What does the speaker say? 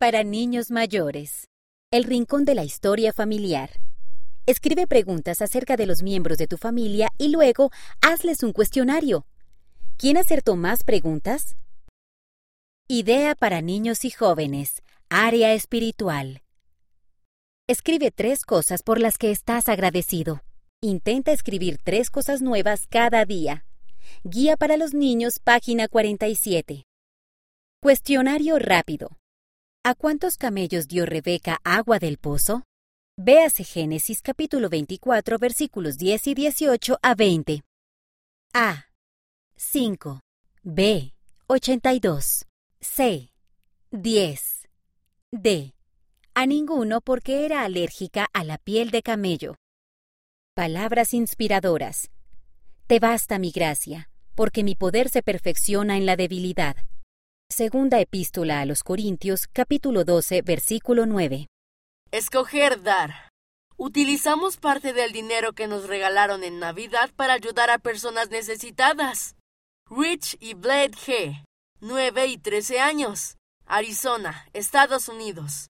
Para niños mayores. El rincón de la historia familiar. Escribe preguntas acerca de los miembros de tu familia y luego hazles un cuestionario. ¿Quién acertó más preguntas? Idea para niños y jóvenes. Área espiritual. Escribe tres cosas por las que estás agradecido. Intenta escribir tres cosas nuevas cada día. Guía para los niños, página 47. Cuestionario rápido. ¿A cuántos camellos dio Rebeca agua del pozo? Véase Génesis capítulo 24 versículos 10 y 18 a 20. A. 5. B. 82. C. 10. D. A ninguno porque era alérgica a la piel de camello. Palabras inspiradoras. Te basta mi gracia, porque mi poder se perfecciona en la debilidad. Segunda epístola a los Corintios, capítulo 12, versículo 9. Escoger dar. Utilizamos parte del dinero que nos regalaron en Navidad para ayudar a personas necesitadas. Rich y Blade G. 9 y 13 años. Arizona, Estados Unidos.